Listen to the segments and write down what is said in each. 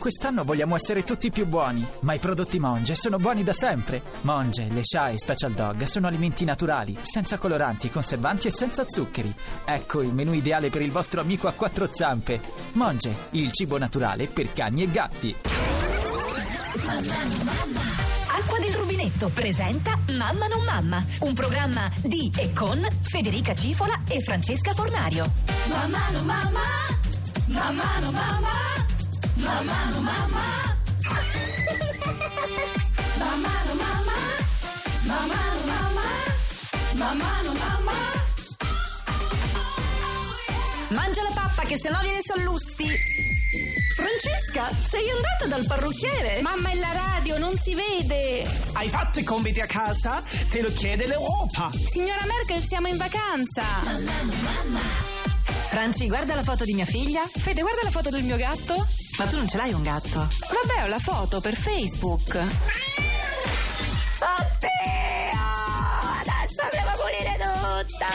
Quest'anno vogliamo essere tutti più buoni, ma i prodotti Monge sono buoni da sempre. Monge, le Sha e Special Dog sono alimenti naturali, senza coloranti, conservanti e senza zuccheri. Ecco il menù ideale per il vostro amico a quattro zampe. Monge, il cibo naturale per cani e gatti. Acqua del rubinetto presenta Mamma non mamma, un programma di e con Federica Cifola e Francesca Fornario. Mamma no mamma, mamma no mamma, mamma no mamma. Mamma no mamma, mamma no mamma, mamma no mamma. Mangia la pappa che sennò viene sollusti. Francesca, sei andata dal parrucchiere? Mamma è la radio, non si vede. Hai fatto i compiti a casa? Te lo chiede l'Europa. Signora Merkel, siamo in vacanza. Franci, guarda la foto di mia figlia. Fede, guarda la foto del mio gatto. Ma tu non ce l'hai un gatto? Vabbè, ho la foto per Facebook. Oddio! Adesso devo pulire tutta!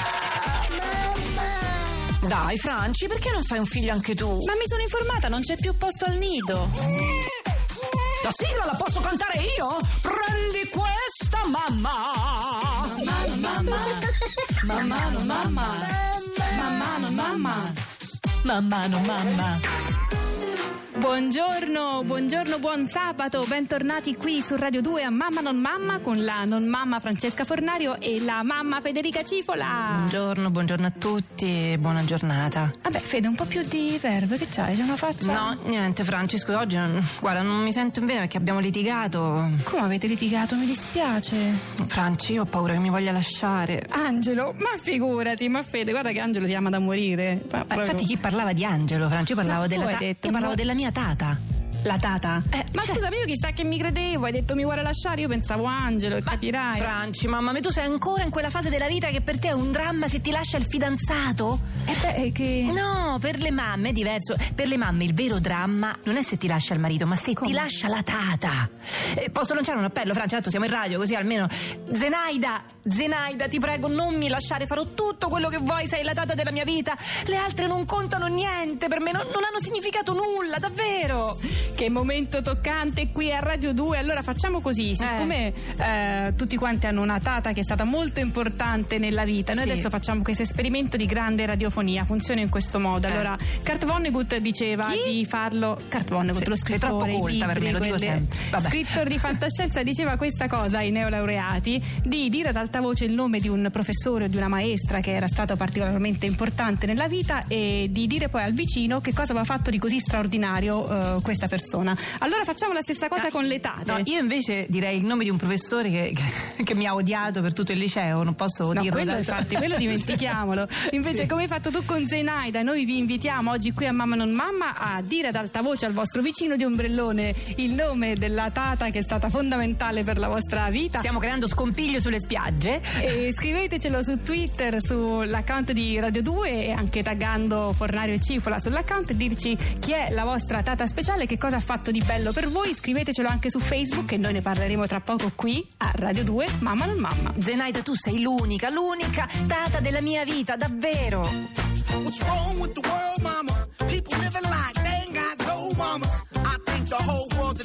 Dai, Franci, perché non fai un figlio anche tu? Ma mi sono informata, non c'è più posto al nido. La sigla la posso cantare io? Prendi questa, mamma! Mamma mamma, mamma no mamma, mamma no mamma. Mamma no mamma. Buongiorno, buongiorno, buon sabato, bentornati qui su Radio 2 a Mamma non mamma con la non mamma Francesca Fornario e la mamma Federica Cifola. Buongiorno, buongiorno a tutti e buona giornata. Vabbè, Fede, un po' più di verve, che c'hai? C'è una faccia? No, niente, Franci, scusa, oggi non, guarda, non mi sento in bene perché abbiamo litigato. Come avete litigato? Mi dispiace. Franci, io ho paura che mi voglia lasciare. Angelo, ma figurati, ma Fede, guarda che Angelo ti ama da morire. Ma Eh, Infatti chi parlava di Angelo, Franci? Io parlavo, della, ta- io parlavo della mia tata. La tata? Eh, ma cioè- scusami, io chissà che mi credevo, hai detto mi vuole lasciare, io pensavo Angelo, e capirai. Franci, mamma mia, tu sei ancora in quella fase della vita che per te è un dramma se ti lascia il fidanzato? Eh beh, è che... No, per le mamme è diverso. Per le mamme il vero dramma non è se ti lascia il marito, ma se Come? ti lascia la tata. Eh, posso lanciare un appello, Francia? Tanto siamo in radio, così almeno. Zenaida, Zenaida, ti prego, non mi lasciare, farò tutto quello che vuoi, sei la tata della mia vita. Le altre non contano niente per me, non, non hanno significato nulla, davvero. Che momento toccante qui a Radio 2. Allora facciamo così, siccome eh, tutti quanti hanno una tata che è stata molto importante nella vita, noi Sì. adesso facciamo questo esperimento di grande radiofonia. Funziona in questo modo. Eh. Allora, Kurt Vonnegut diceva Chi? di farlo. Kurt Vonnegut, Sei- lo sei scrittore. troppo i colta per me, lo dico sempre. Vabbè. Scrittore di fantascienza diceva questa cosa ai neolaureati: di dire ad alta voce il nome di un professore o di una maestra che era stato particolarmente importante nella vita e di dire poi al vicino che cosa aveva fatto di così straordinario eh, questa persona. Allora facciamo la stessa cosa Ah, con le tate. No, io invece direi il nome di un professore che, che- che mi ha odiato per tutto il liceo, non posso No, dirlo. quello infatti, quello dimentichiamolo. Invece, Sì. come hai fatto tu con Zenaida, noi vi invitiamo oggi qui a Mamma non Mamma a dire ad alta voce al vostro vicino di ombrellone il nome della tata che è stata fondamentale per la vostra vita. Stiamo creando scompiglio sulle spiagge. E scrivetecelo su Twitter, sull'account di Radio 2 e anche taggando Fornario e Cifola sull'account e dirci chi è la vostra tata speciale, che cosa ha fatto di bello per voi. Scrivetecelo anche su Facebook e noi ne parleremo tra poco qui a Radio 2, Mamma non Mamma. Zenaida, tu sei l'unica, l'unica tata della mia vita, davvero. What's wrong with the world, mama? People living like they ain't got no mamas.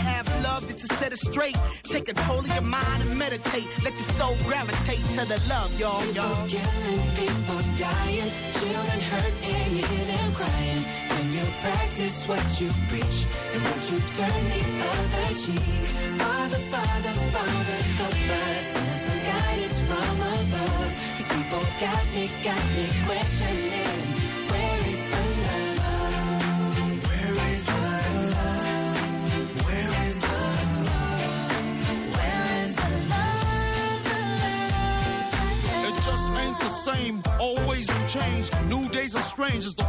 have love to set it straight. Take control of your mind and meditate. Let your soul gravitate to the love, y'all. y'all. Killing people dying, children hurt and you hear them crying. When you practice what you preach and what you turn the other cheek. Father, Father, Father,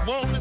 just ain't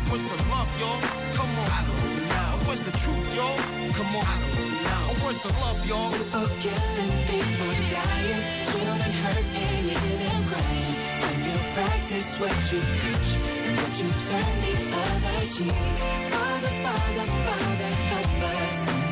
What's the love, y'all? Come on. I don't know. What's the truth, y'all? Come on. I don't know. What's the love, y'all? People killing, people dying, children hurt and hear them crying. When you practice what you preach and what you turn the other cheek. Father, Father, Father, help us.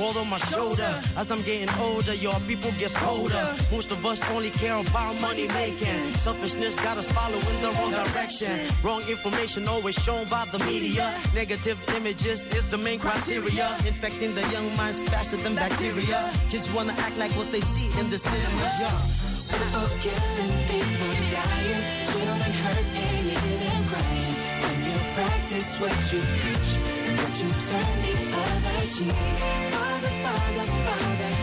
World on my shoulder. As I'm getting older, your people gets colder. Most of us only care about money making. Selfishness got us following the wrong direction. Wrong information always shown by the media. Negative images is the main criteria. Infecting the young minds faster than bacteria. Kids wanna act like what they see in the cinema. Yeah. People killing, people dying, children hurt and you hear crying. When you practice what you preach you turn the other cheek. Father, Father, Father,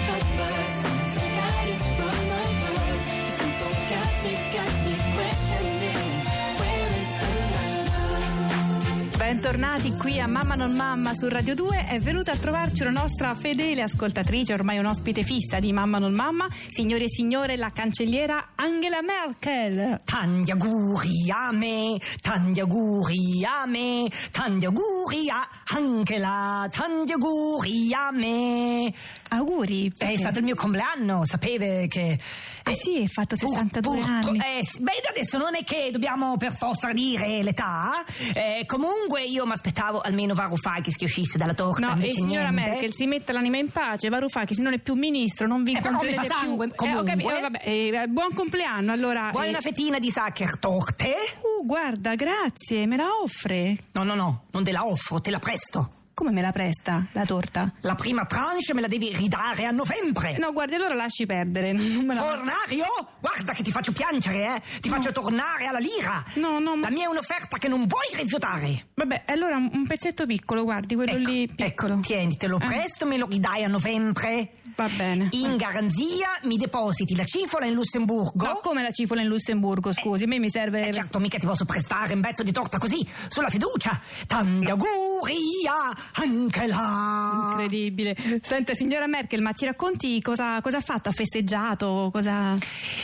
Bentornati qui a Mamma non Mamma su Radio 2. È venuta a trovarci una nostra fedele ascoltatrice, ormai un ospite fissa di Mamma non Mamma, signori e signore, la cancelliera Angela Merkel. Tanti auguri a me, tanti auguri a me, tanti auguri a Angela, tanti auguri a me. Auguri. È perché- stato il mio compleanno, sapete che... Eh sì, è fatto 62 Pur- pur- anni. Eh, beh, adesso non è che dobbiamo per forza dire l'età. Eh, comunque io mi aspettavo almeno Varoufakis che uscisse dalla torta. No, e signora niente. Merkel si metta l'anima in pace, Varoufakis non è più ministro, non vi Eh, incontrerete fa più. sangue, Eh, comunque. eh, vabbè, eh, buon compleanno allora. Vuoi eh. una fettina di Sachertorte? Uh, guarda, grazie, me la offre? No, no, no, non te la offro, te la presto. Come me la presta la torta? La prima tranche me la devi ridare a novembre. No, guardi, allora lasci perdere. Non me la... Fornario? Guarda che ti faccio piangere, eh! Ti faccio tornare alla lira! No, no, ma- La mia è un'offerta che non vuoi rifiutare! Vabbè, allora un un pezzetto piccolo, guardi, quello Ecco, lì piccolo. ecco, tienitelo Ah. presto, me lo ridai a novembre. Va bene. In garanzia mi depositi la cifola in Lussemburgo. No, come la cifola in Lussemburgo, scusi, a me mi serve... Eh, certo, mica ti posso prestare un pezzo di torta così, sulla fiducia. Tanti auguri a anche là. Incredibile. Senta, signora Merkel, ma ci racconti cosa, cosa ha fatto? Ha festeggiato? Cosa...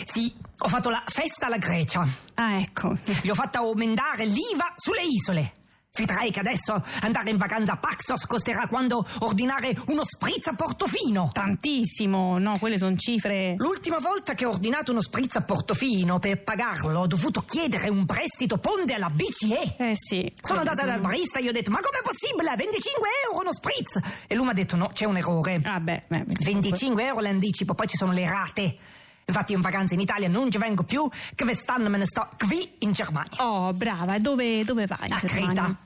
Sì, ho fatto la festa alla Grecia. Ah, ecco. Gli ho fatto aumentare l'IVA sulle isole. Vedrai che adesso andare in vacanza a Paxos costerà quando ordinare uno spritz a Portofino. Tantissimo, no, quelle sono cifre... L'ultima volta che ho ordinato uno spritz a Portofino per pagarlo ho dovuto chiedere un prestito ponte alla BCE. Eh sì. Sono andata dal barista e gli ho detto: Ma com'è possibile? 25 euro uno spritz! E lui mi ha detto: No, c'è un errore. Ah, beh, beh, 25 euro l'anticipo, poi ci sono le rate. Infatti, in vacanza in Italia non ci vengo più, che quest'anno me ne sto qui in Germania. Oh, brava, e dove, dove vai? in A Germania? Creta.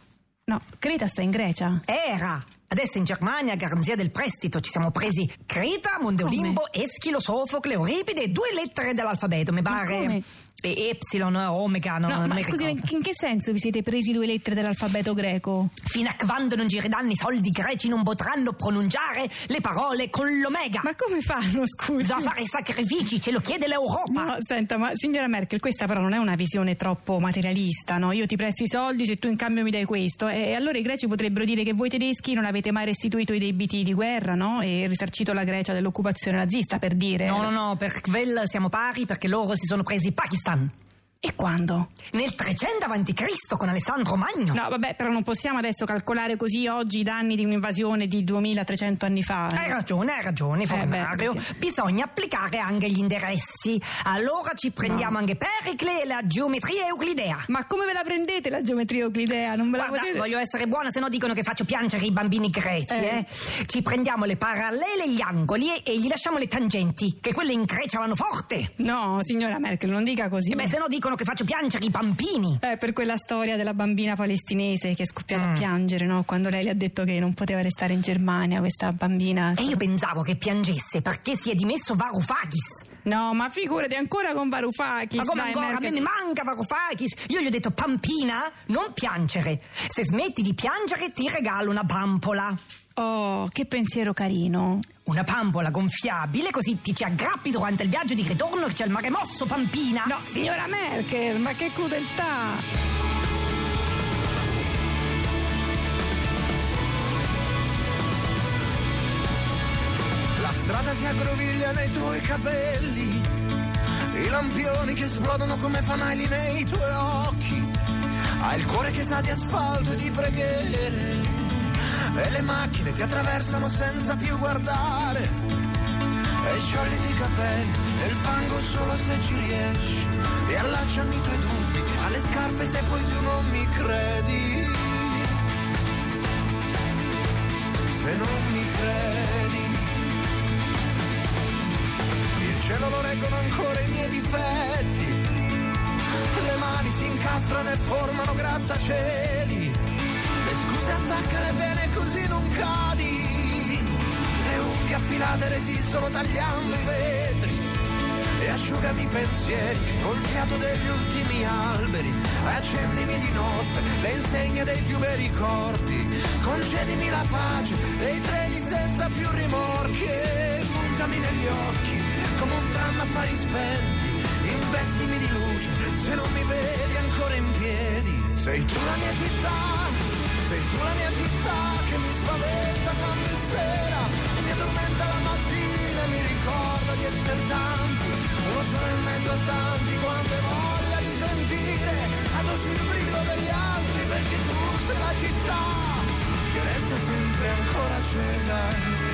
No, Creta sta in Grecia. Era! Adesso in Germania, a garanzia del prestito, ci siamo presi Creta? Olimpo, Eschilo, Sofocle, Euripide e due lettere dell'alfabeto, mi pare. come? E Epsilon, Omega, no, No, non ma scusi, in che senso vi siete presi due lettere dell'alfabeto greco? Fino a quando non gireranno i soldi greci non potranno pronunciare le parole con l'omega. Ma come fanno, scusi? Bisogna fare sacrifici, ce lo chiede l'Europa. No, senta, ma signora Merkel, questa però non è una visione troppo materialista, no? Io ti presto i soldi se tu in cambio mi dai questo. E allora i greci potrebbero dire che voi tedeschi non avete mai restituito i debiti di guerra, no? E risarcito la Grecia dell'occupazione nazista, per dire. No, no, no, per quel siamo pari perché loro si sono presi Pakistan. dann. E quando? Nel 300 avanti Cristo con Alessandro Magno. No, vabbè, però non possiamo adesso calcolare così oggi i danni di un'invasione di 2300 anni fa. eh. Hai ragione, hai ragione, Fornario. beh, perché- Bisogna applicare anche gli interessi. Allora ci prendiamo anche Pericle e la geometria euclidea. Ma come ve la prendete la geometria euclidea? Non me la Guarda, potete... voglio essere buona, se no dicono che faccio piangere i bambini greci, Eh. eh. Ci prendiamo le parallele e gli angoli e, e gli lasciamo le tangenti, che quelle increciavano forte. No, signora Merkel, non dica così. E beh, se no dicono dicono che faccio piangere i bambini. Eh, per quella storia della bambina palestinese che è scoppiata Mm. a piangere, no? Quando lei le ha detto che non poteva restare in Germania, questa bambina. E io pensavo che piangesse perché si è dimesso Varoufakis. No, ma figurati ancora con Varoufakis. Ma come dai, ancora? Merkel. A me mi manca Varoufakis. Io gli ho detto, Pampina, non piangere. Se smetti di piangere ti regalo una pampola. Oh, che pensiero carino. Una pampola gonfiabile, così ti ci aggrappi durante il viaggio di ritorno che c'è il mare mosso, Pampina. No, signora Merkel, ma che crudeltà! La strada si aggroviglia nei tuoi capelli, i lampioni che esplodono come fanali nei tuoi occhi. Hai il cuore che sa di asfalto e di preghiere, e le macchine ti attraversano senza più guardare. E sciogliti i capelli nel fango solo se ci riesci, e allacciami i tuoi dubbi alle scarpe se poi tu non mi credi. Se non mi credi. Il cielo lo reggono ancora i miei difetti. Le mani si incastrano e formano grattacieli. Le scuse attaccale bene così non cadi. Le unghie affilate resistono tagliando i vetri. E asciugami i pensieri col fiato degli ultimi alberi. E accendimi di notte le insegne dei più bei ricordi. Concedimi la pace dei treni senza più rimorchi. E puntami negli occhi come un tram a fari spenti. Investimi di luce se non mi vedi ancora in piedi. Sei tu la mia città, sei tu la mia città che mi spaventa quando è sera. Mi addormenta la mattina e mi ricorda di essere tanti. Uno solo in mezzo a tanti quando hai voglia di sentire. Adossi il brivido degli altri perché tu sei la città che resta sempre ancora accesa.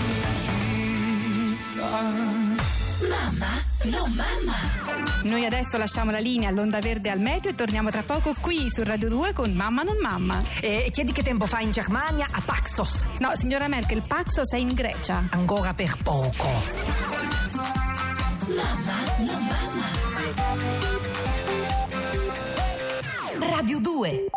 Sei tu la mia città. Noi adesso lasciamo la linea all'onda verde al meteo e torniamo tra poco qui su Radio 2 con Mamma non mamma. E chiedi che tempo fa in Germania a Paxos. No, signora Merkel, Paxos è in Grecia. Ancora per poco. Radio 2